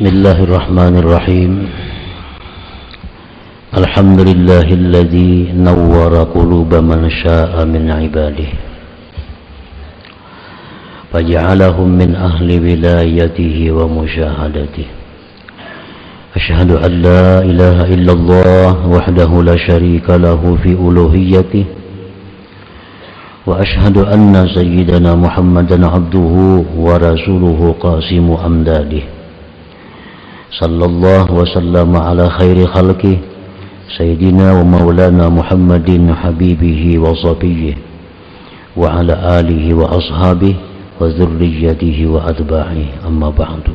بسم الله الرحمن الرحيم. الحمد لله الذي نور قلوب من شاء من عباده. فجعلهم من أهل ولايته ومشاهدته. أشهد أن لا إله إلا الله وحده لا شريك له في ألوهيته. وأشهد أن سيدنا محمدا عبده ورسوله قاسم أمداده. صلى الله وسلم على خير خلقه سيدنا ومولانا محمد حبيبه وصفيه وعلى آله وأصحابه وذريته وأتباعه أما بعد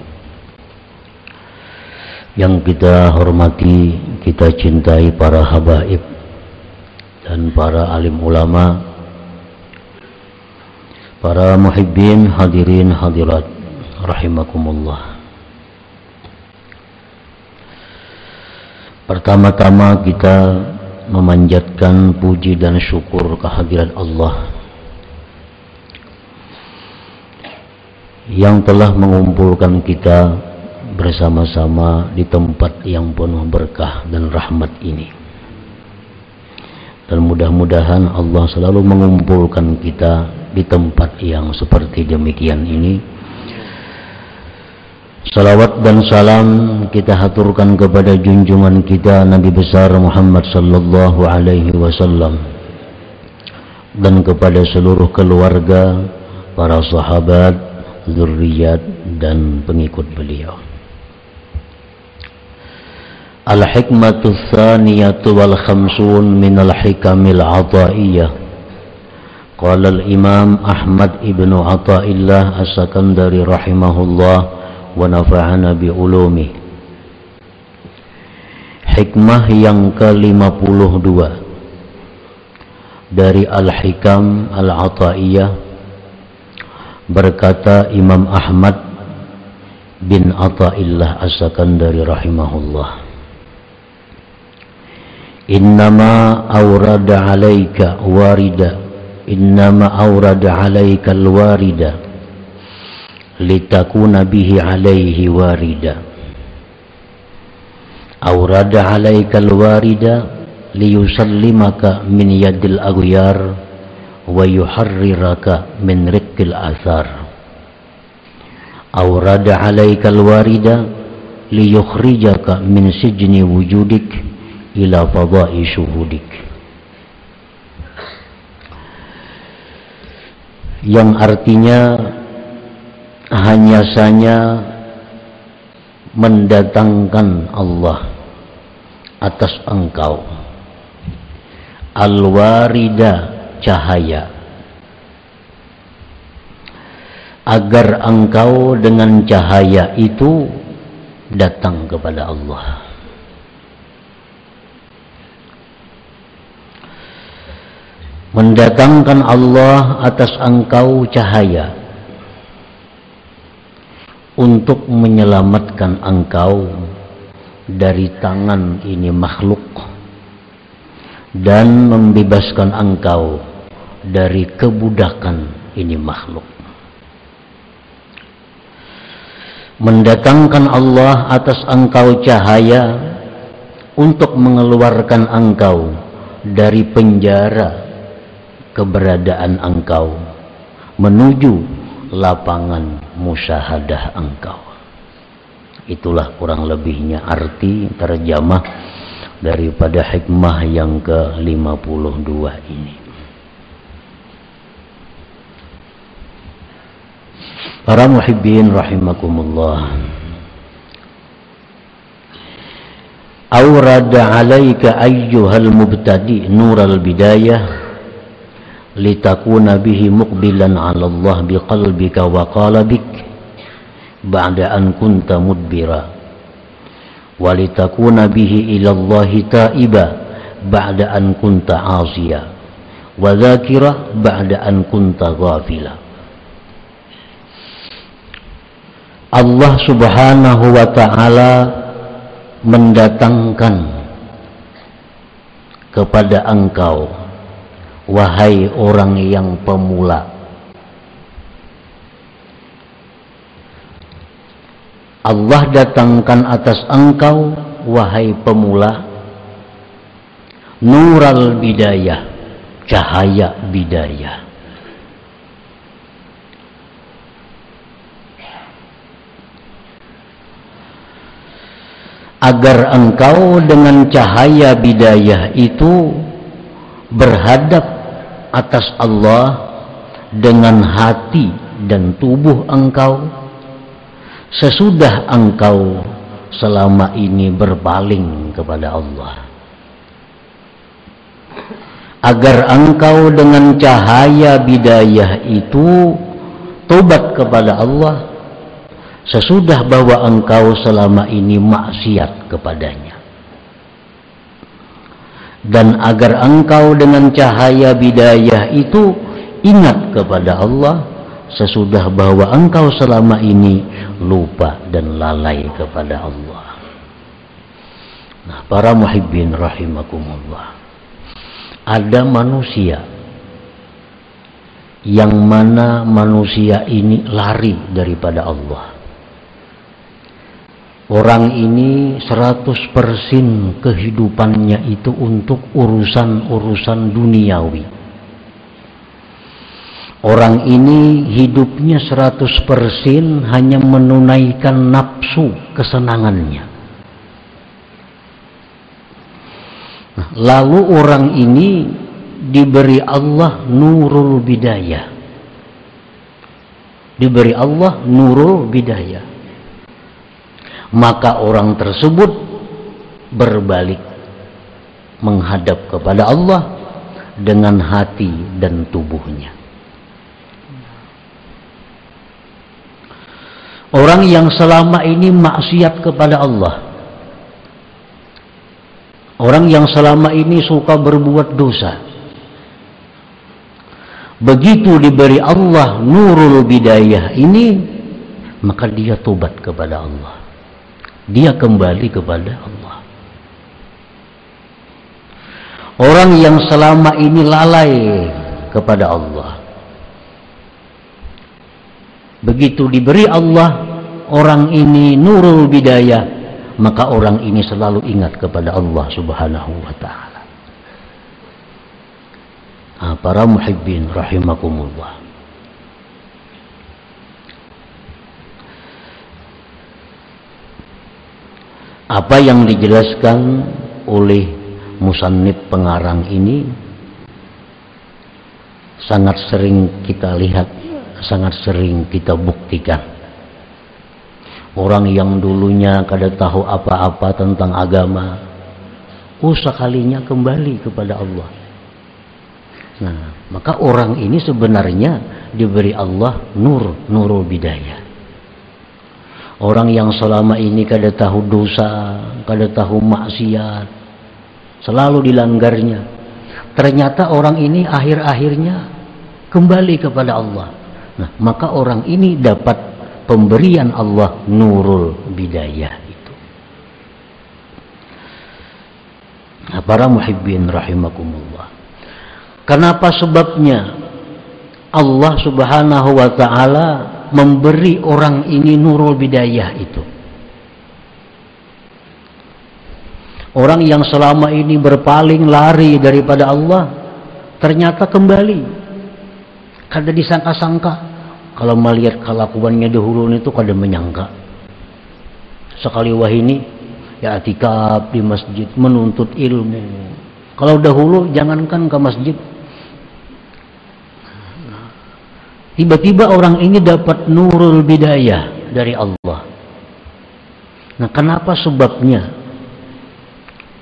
yang kita hormati, kita cintai para habaib dan para alim ulama, para muhibbin hadirin hadirat rahimakumullah. Pertama-tama kita memanjatkan puji dan syukur kehadiran Allah yang telah mengumpulkan kita bersama-sama di tempat yang penuh berkah dan rahmat ini. Dan mudah-mudahan Allah selalu mengumpulkan kita di tempat yang seperti demikian ini. Salawat dan salam kita haturkan kepada junjungan kita Nabi besar Muhammad sallallahu alaihi wasallam dan kepada seluruh keluarga, para sahabat, zuriat dan pengikut beliau. Al-hikmatu tsaniyatu wal khamsun min al-hikamil ataiyah. Qala al-Imam Ahmad ibnu Athaillah As-Sakandari rahimahullah ونفعنا بعلومه Hikmah yang ke-52 dari Al-Hikam Al-Ataiyah berkata Imam Ahmad bin Ata'illah As-Sakandari rahimahullah innama awrada alaika warida innama awrada alaika alwarida litakuna bihi alaihi warida. Awrada alaika alwarida liyusallimaka min yadil aghyar wa yuharriraka min riqqil athar awrada alaika alwarida liyukhrijaka min sijni wujudik ila fadai syuhudik yang artinya hanya saja mendatangkan Allah atas engkau. Al-warida cahaya. Agar engkau dengan cahaya itu datang kepada Allah. Mendatangkan Allah atas engkau cahaya untuk menyelamatkan engkau dari tangan ini makhluk dan membebaskan engkau dari kebudakan ini makhluk. Mendatangkan Allah atas engkau cahaya untuk mengeluarkan engkau dari penjara keberadaan engkau menuju lapangan musyahadah engkau. Itulah kurang lebihnya arti terjemah daripada hikmah yang ke-52 ini. Para muhibbin rahimakumullah. Aurada alaika ayyuhal mubtadi nural bidayah litakuna bihi muqbilan 'ala Allah biqalbika wa qalbik ba'da an kunta mudbira. Wa litakuna bihi ila Allah ta'iba ba'da an kunta 'asiya wa dzakira ba'da an kunta ghafila. Allah Subhanahu wa taala mendatangkan kepada engkau wahai orang yang pemula. Allah datangkan atas engkau wahai pemula. Nural bidayah cahaya bidayah. Agar engkau dengan cahaya bidayah itu berhadap atas Allah dengan hati dan tubuh engkau. Sesudah engkau selama ini berpaling kepada Allah. Agar engkau dengan cahaya bidayah itu tobat kepada Allah sesudah bahwa engkau selama ini maksiat kepadanya dan agar engkau dengan cahaya bidayah itu ingat kepada Allah sesudah bahwa engkau selama ini lupa dan lalai kepada Allah. Nah para muhibbin rahimakumullah ada manusia yang mana manusia ini lari daripada Allah Orang ini 100% kehidupannya itu untuk urusan-urusan duniawi. Orang ini hidupnya 100% hanya menunaikan nafsu kesenangannya. Nah, lalu orang ini diberi Allah nurul bidayah. Diberi Allah nurul bidayah maka orang tersebut berbalik menghadap kepada Allah dengan hati dan tubuhnya. Orang yang selama ini maksiat kepada Allah. Orang yang selama ini suka berbuat dosa. Begitu diberi Allah nurul bidayah ini, maka dia tobat kepada Allah dia kembali kepada Allah. Orang yang selama ini lalai kepada Allah. Begitu diberi Allah orang ini nurul bidayah, maka orang ini selalu ingat kepada Allah Subhanahu wa taala. Nah, para muhibbin rahimakumullah. Apa yang dijelaskan oleh musannif pengarang ini sangat sering kita lihat sangat sering kita buktikan. Orang yang dulunya kada tahu apa-apa tentang agama oh sekalinya kembali kepada Allah. Nah maka orang ini sebenarnya diberi Allah nur nurul bidayah Orang yang selama ini kada tahu dosa, kada tahu maksiat, selalu dilanggarnya. Ternyata orang ini akhir-akhirnya kembali kepada Allah. Nah, maka orang ini dapat pemberian Allah nurul bidayah itu. Nah, para muhibbin rahimakumullah. Kenapa sebabnya Allah Subhanahu wa taala memberi orang ini nurul bidayah itu. Orang yang selama ini berpaling lari daripada Allah ternyata kembali. Kada disangka-sangka kalau melihat kelakuannya dahulu itu kada menyangka. Sekali wah ini ya atikab di masjid menuntut ilmu. Kalau dahulu jangankan ke masjid Tiba-tiba orang ini dapat nurul bidayah dari Allah. Nah, kenapa sebabnya?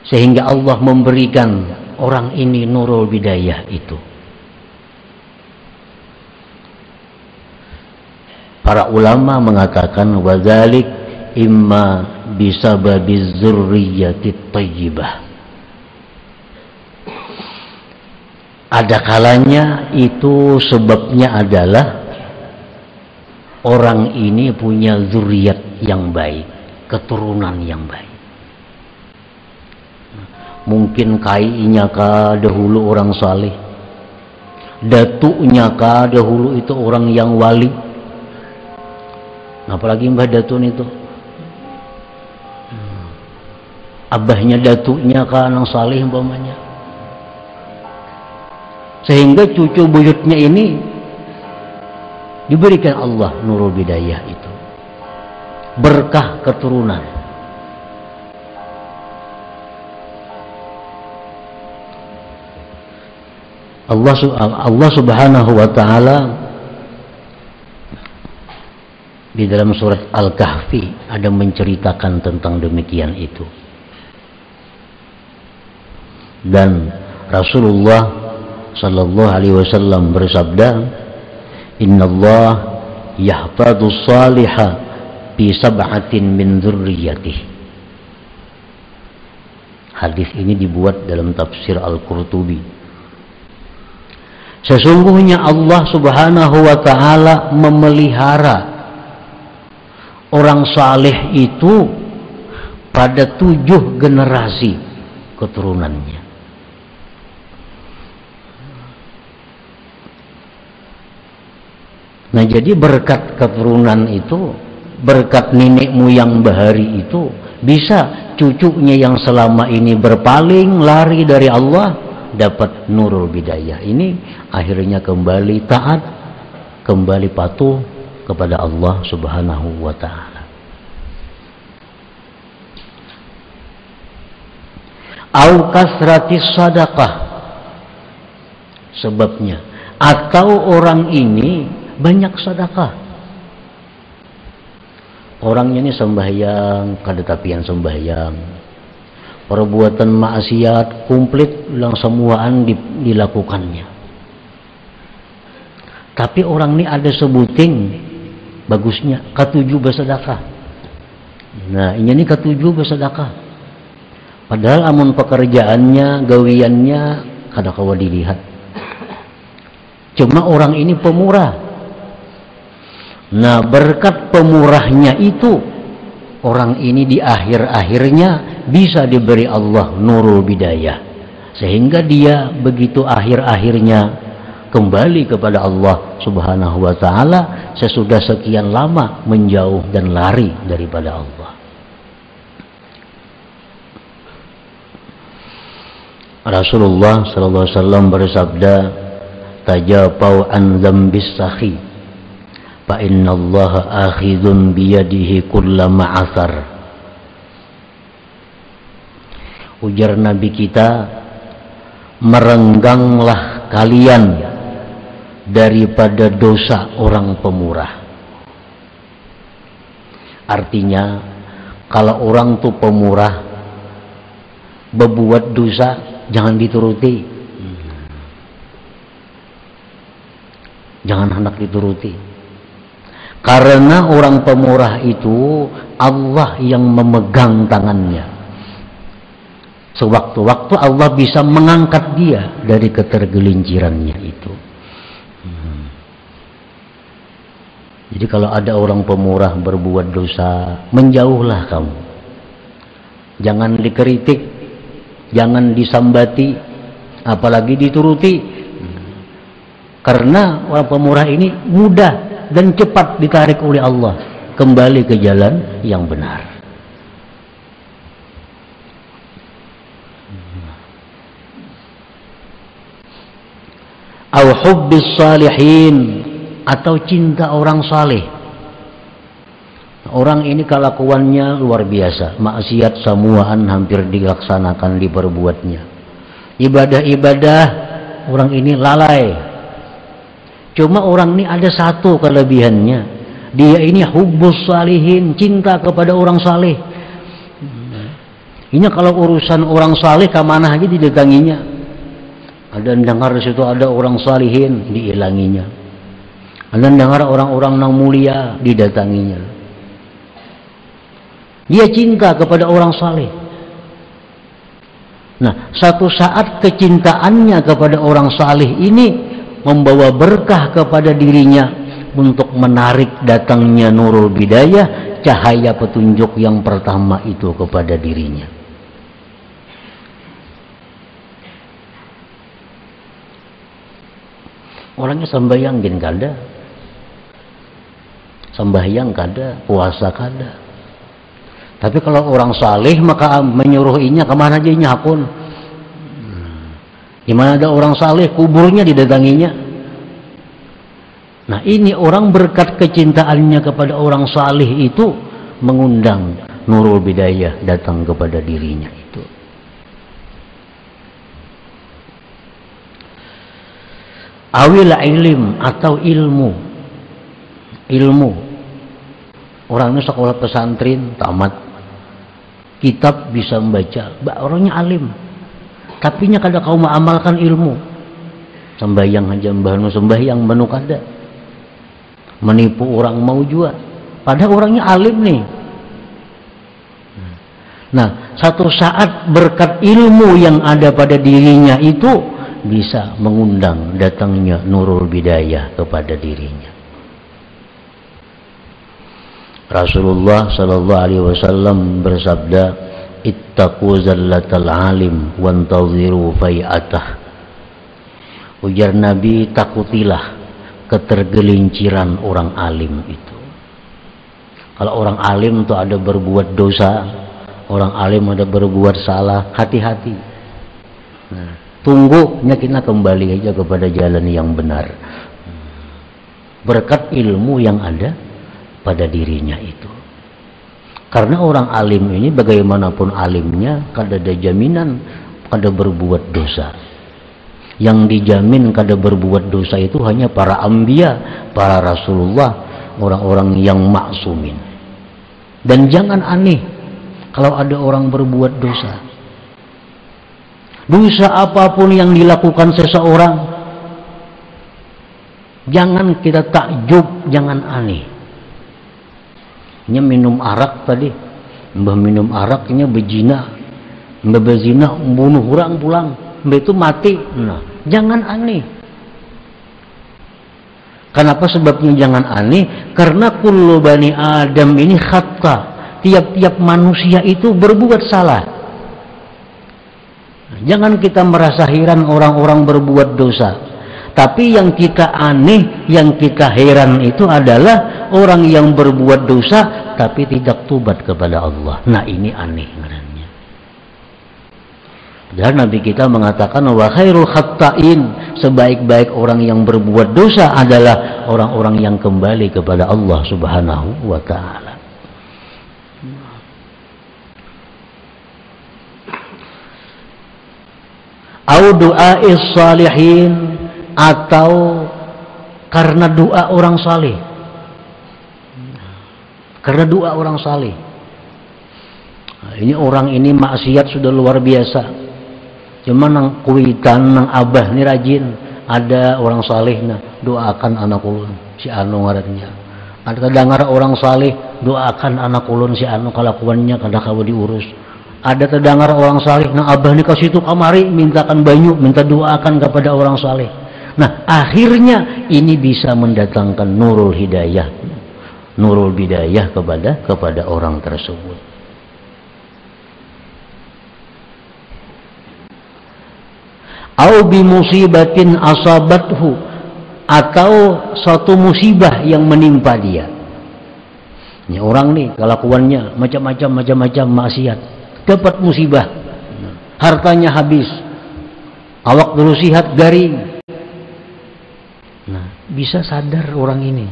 Sehingga Allah memberikan orang ini nurul bidayah itu. Para ulama mengatakan wadzalik imma bisababiz zurriyyati thayyibah. Ada kalanya itu sebabnya adalah orang ini punya zuriat yang baik, keturunan yang baik. Mungkin kainya kah dahulu orang saleh, datuknya kah dahulu itu orang yang wali. Apalagi Mbah Datun itu abahnya datuknya kan anak salih umpamanya sehingga cucu buyutnya ini diberikan Allah nurul bidayah itu berkah keturunan Allah Allah Subhanahu wa taala di dalam surat Al-Kahfi ada menceritakan tentang demikian itu. Dan Rasulullah sallallahu alaihi wasallam bersabda, "Inna Allah yahfadhu salihah bi sab'atin min dzurriyyatihi." Hadis ini dibuat dalam tafsir Al-Qurtubi. Sesungguhnya Allah Subhanahu wa taala memelihara orang saleh itu pada tujuh generasi keturunannya. Nah jadi berkat keturunan itu, berkat nenek moyang bahari itu, bisa cucunya yang selama ini berpaling lari dari Allah, dapat nurul bidayah. Ini akhirnya kembali taat, kembali patuh kepada Allah Subhanahu wa taala. Au kasratis sadaqah sebabnya atau orang ini banyak sedekah. Orangnya ini sembahyang kada tapian sembahyang. Perbuatan maksiat komplit ulang semuaan dilakukannya. Tapi orang ini ada sebuting bagusnya ketujuh bersedekah. Nah ini nih ketujuh bersedekah. Padahal amun pekerjaannya gawiannya kada kawa dilihat. Cuma orang ini pemurah nah berkat pemurahnya itu orang ini di akhir-akhirnya bisa diberi Allah nurul bidayah sehingga dia begitu akhir-akhirnya kembali kepada Allah Subhanahu wa taala sesudah sekian lama menjauh dan lari daripada Allah. Rasulullah sallallahu alaihi wasallam bersabda, "Tajapau an dzambis sahi, fa innallaha akhidun biyadihi kullama asar." Ujar Nabi kita, merengganglah kalian daripada dosa orang pemurah. Artinya, kalau orang tuh pemurah, berbuat dosa, jangan dituruti. Jangan hendak dituruti. Karena orang pemurah itu Allah yang memegang tangannya. Sewaktu-waktu Allah bisa mengangkat dia dari ketergelincirannya itu. Jadi kalau ada orang pemurah berbuat dosa, menjauhlah kamu. Jangan dikritik, jangan disambati, apalagi dituruti. Karena orang pemurah ini mudah dan cepat ditarik oleh Allah kembali ke jalan yang benar. Au hubbis salihin atau cinta orang saleh. Orang ini kelakuannya luar biasa, maksiat semuaan hampir dilaksanakan diperbuatnya. Ibadah-ibadah orang ini lalai. Cuma orang ini ada satu kelebihannya. Dia ini hubus salihin, cinta kepada orang saleh. Ini kalau urusan orang saleh ke mana aja didatanginya. Ada dengar di situ ada orang salihin diilanginya anda dengar orang-orang yang mulia didatanginya. Dia cinta kepada orang saleh. Nah, satu saat kecintaannya kepada orang saleh ini membawa berkah kepada dirinya untuk menarik datangnya nurul bidayah, cahaya petunjuk yang pertama itu kepada dirinya. Orangnya sembahyang gin kada sembahyang kada puasa kada Tapi kalau orang saleh maka menyuruhinya ke mana aja nyakun. Di mana ada orang saleh kuburnya didatanginya. Nah ini orang berkat kecintaannya kepada orang saleh itu mengundang Nurul Bidayah datang kepada dirinya itu. Awil ilim atau ilmu. Ilmu. Orangnya sekolah pesantren tamat kitab bisa membaca orangnya alim tapi nya kada kau mengamalkan ilmu. Sembahyang aja mbahnu sembahyang menu kada. Menipu orang mau juga padahal orangnya alim nih. Nah satu saat berkat ilmu yang ada pada dirinya itu bisa mengundang datangnya nurul bidayah kepada dirinya. Rasulullah sallallahu alaihi wasallam bersabda ittaqu zallatal alim wantaziru fai'atah. Ujar Nabi takutilah ketergelinciran orang alim itu. Kalau orang alim itu ada berbuat dosa orang alim ada berbuat salah hati-hati. Nah, tunggu kita kembali aja kepada jalan yang benar. Berkat ilmu yang ada pada dirinya itu. Karena orang alim ini bagaimanapun alimnya kada ada jaminan kada berbuat dosa. Yang dijamin kada berbuat dosa itu hanya para ambia, para rasulullah, orang-orang yang maksumin. Dan jangan aneh kalau ada orang berbuat dosa. Dosa apa pun yang dilakukan seseorang, jangan kita takjub, jangan aneh nya minum arak tadi. Mbah minum araknya bejina. Mbah bezina bunuh orang pulang. Mbah itu mati. Nah jangan aneh. Kenapa sebabnya jangan aneh? Karena kullu bani adam ini khatta tiap-tiap manusia itu berbuat salah. Jangan kita merasa heran orang-orang berbuat dosa tapi yang kita aneh, yang kita heran itu adalah orang yang berbuat dosa tapi tidak tubat kepada Allah. Nah ini aneh ngarannya. Dan Nabi kita mengatakan wa khairul khatta'in sebaik-baik orang yang berbuat dosa adalah orang-orang yang kembali kepada Allah Subhanahu wa taala. Au salihin atau karena doa orang saleh. Karena doa orang saleh. Nah, ini orang ini maksiat sudah luar biasa. Cuma nang kuitan nang abah ini rajin ada orang saleh nah doakan anak ulun si anu ngarannya. Ada kedengar orang saleh doakan anak ulun si anu kalakuannya kada kau diurus. Ada terdengar orang saleh nah abah ini kasih itu kamari mintakan banyu minta doakan kepada orang saleh Nah, akhirnya ini bisa mendatangkan nurul hidayah, nurul bidayah kepada kepada orang tersebut. Au bi musibatin asabathu atau suatu musibah yang menimpa dia. Ini orang nih kelakuannya macam-macam macam-macam maksiat, dapat musibah. Hartanya habis. Awak dulu sihat garing, bisa sadar orang ini.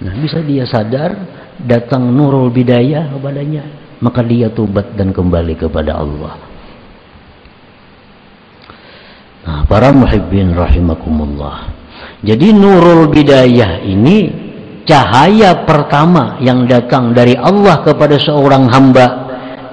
Nah, bisa dia sadar datang nurul bidayah kepadanya, maka dia tubat dan kembali kepada Allah. Nah, para muhibbin rahimakumullah. Jadi nurul bidayah ini cahaya pertama yang datang dari Allah kepada seorang hamba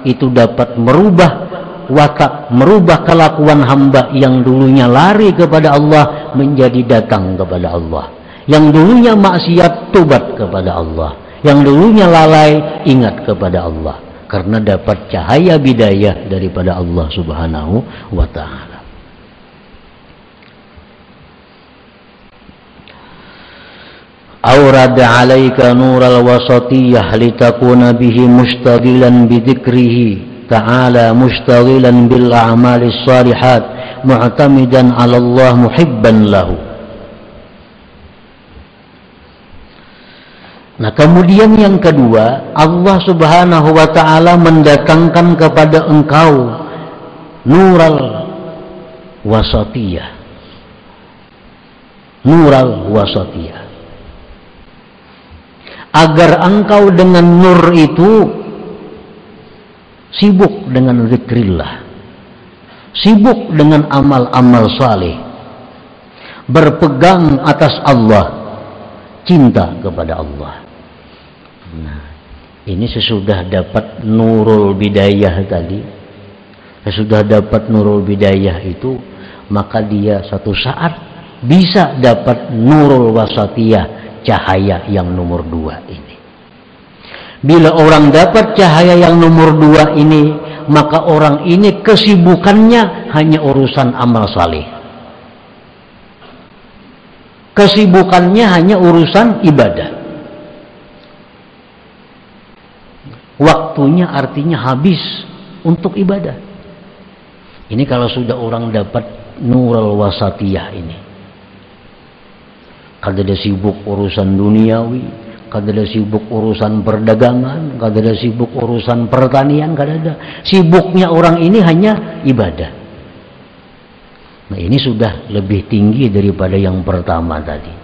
itu dapat merubah watak merubah kelakuan hamba yang dulunya lari kepada Allah menjadi datang kepada Allah yang dulunya maksiat tobat kepada Allah yang dulunya lalai ingat kepada Allah karena dapat cahaya bidayah daripada Allah subhanahu wa ta'ala أورد عليك نور الوسطية لتكون به مشتغلا بذكره تعالى مشتغلا بالأعمال الصالحات معتمدا على الله محبا له Nah kemudian yang kedua Allah subhanahu wa ta'ala mendatangkan kepada engkau Nural wasatiyah Nural wasatiyah Agar engkau dengan nur itu Sibuk dengan zikrillah. Sibuk dengan amal-amal saleh. Berpegang atas Allah. Cinta kepada Allah. Nah, ini sesudah dapat nurul bidayah tadi, sesudah dapat nurul bidayah itu, maka dia satu saat bisa dapat nurul wasatiyah, cahaya yang nomor dua ini. Bila orang dapat cahaya yang nomor dua ini, maka orang ini kesibukannya hanya urusan amal saleh. Kesibukannya hanya urusan ibadah. waktunya artinya habis untuk ibadah. Ini kalau sudah orang dapat nurul wasatiyah ini. Kada ada sibuk urusan duniawi, kada ada sibuk urusan perdagangan, kada ada sibuk urusan pertanian, kada ada. Sibuknya orang ini hanya ibadah. Nah ini sudah lebih tinggi daripada yang pertama tadi.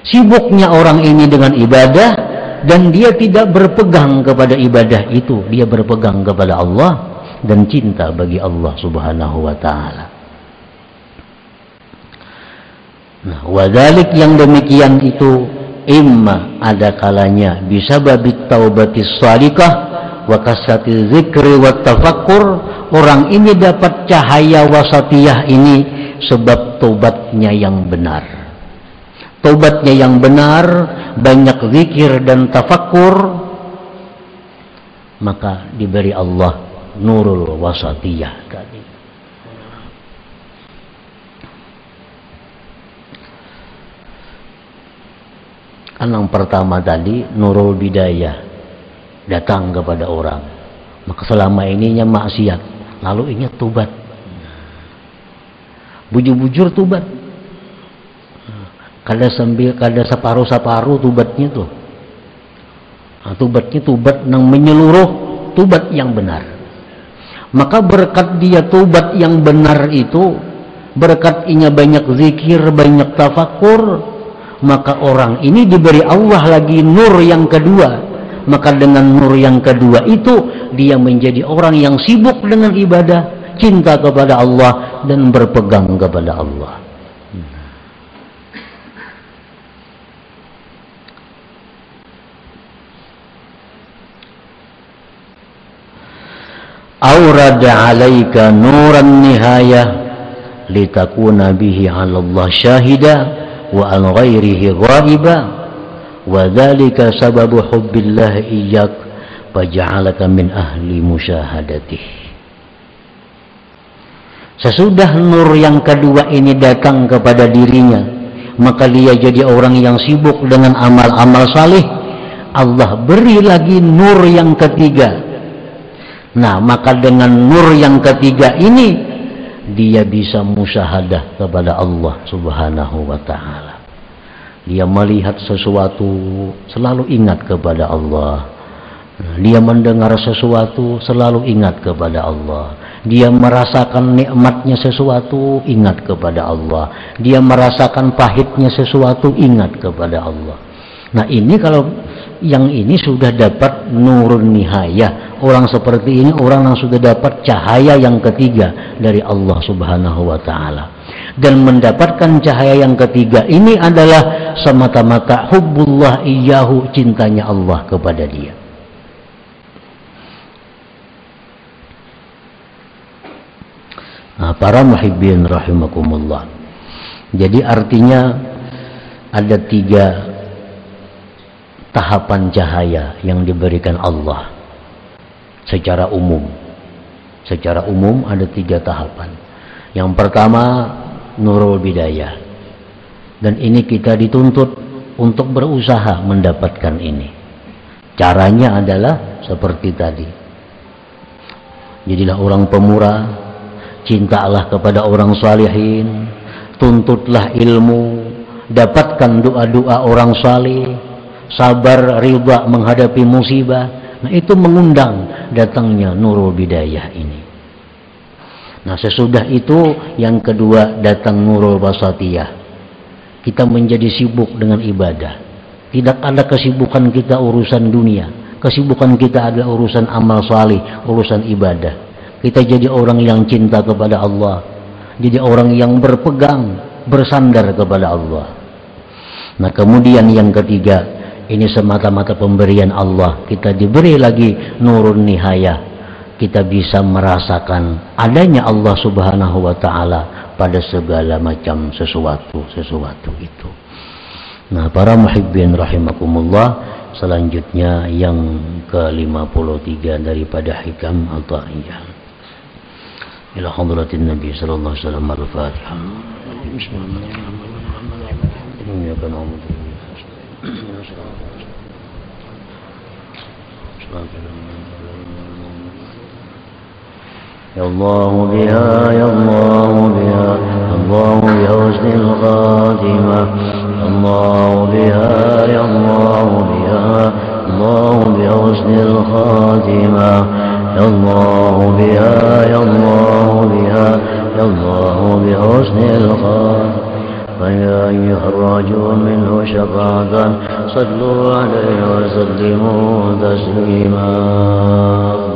Sibuknya orang ini dengan ibadah, dan dia tidak berpegang kepada ibadah itu dia berpegang kepada Allah dan cinta bagi Allah subhanahu wa ta'ala nah wadalik yang demikian itu imma ada kalanya bisa babit taubatis salikah wa kasati zikri wa tafakkur orang ini dapat cahaya wasatiyah ini sebab taubatnya yang benar Tobatnya yang benar, banyak zikir dan tafakur, maka diberi Allah nurul wasatiyah tadi. Kan yang pertama tadi nurul bidayah datang kepada orang. Maka selama ininya maksiat, lalu ingat tubat. Bujur-bujur tubat kada sambil kada separuh-separuh tubatnya tuh nah, tubatnya tubat yang menyeluruh tubat yang benar maka berkat dia tubat yang benar itu berkat inya banyak zikir banyak tafakur maka orang ini diberi Allah lagi nur yang kedua. Maka dengan nur yang kedua itu dia menjadi orang yang sibuk dengan ibadah cinta kepada Allah dan berpegang kepada Allah. Aurada alaika nuran nihayah litakuna bihi 'ala Allah syahida wa an ghairihi ghaiba wa dzalika sababu hubbillah iyyak faj'alaka min ahli Sesudah nur yang kedua ini datang kepada dirinya, maka dia jadi orang yang sibuk dengan amal-amal salih. Allah beri lagi nur yang ketiga. Nah, maka dengan nur yang ketiga ini dia bisa musyahadah kepada Allah Subhanahu wa taala. Dia melihat sesuatu selalu ingat kepada Allah. Dia mendengar sesuatu selalu ingat kepada Allah. Dia merasakan nikmatnya sesuatu ingat kepada Allah. Dia merasakan pahitnya sesuatu ingat kepada Allah. Nah, ini kalau yang ini sudah dapat nurun nihaya. Orang seperti ini orang yang sudah dapat cahaya yang ketiga dari Allah subhanahu wa ta'ala. Dan mendapatkan cahaya yang ketiga ini adalah semata-mata hubbullah iyahu cintanya Allah kepada dia. Nah, para muhibbin rahimakumullah. Jadi artinya ada tiga tahapan cahaya yang diberikan Allah secara umum. Secara umum ada tiga tahapan. Yang pertama nurul bidayah. Dan ini kita dituntut untuk berusaha mendapatkan ini. Caranya adalah seperti tadi. Jadilah orang pemurah, cintalah kepada orang salihin, tuntutlah ilmu, dapatkan doa-doa orang salih, sabar, riba menghadapi musibah. Nah, itu mengundang datangnya Nurul Bidayah ini. Nah, sesudah itu yang kedua datang Nurul Basatiyah. Kita menjadi sibuk dengan ibadah. Tidak ada kesibukan kita urusan dunia. Kesibukan kita adalah urusan amal salih, urusan ibadah. Kita jadi orang yang cinta kepada Allah. Jadi orang yang berpegang, bersandar kepada Allah. Nah, kemudian yang ketiga, ini semata-mata pemberian Allah. Kita diberi lagi nurun nihayah. Kita bisa merasakan adanya Allah subhanahu wa ta'ala pada segala macam sesuatu sesuatu itu. Nah para muhibbin rahimakumullah selanjutnya yang ke-53 daripada hikam al-ta'iyah. Ila hadratin nabi sallallahu alaihi wasallam al-fatihah bismillahirrahmanirrahim يا الله بها يا الله بها الله بحسن الخاتمة. الله بها يا الله بها الله بحسن الخاتمة. يا الله بها يا الله بها يا الله بحسن الخاتمة. فيا أيها الراجل منه شفاعة صلوا عليه وسلموا تسليما.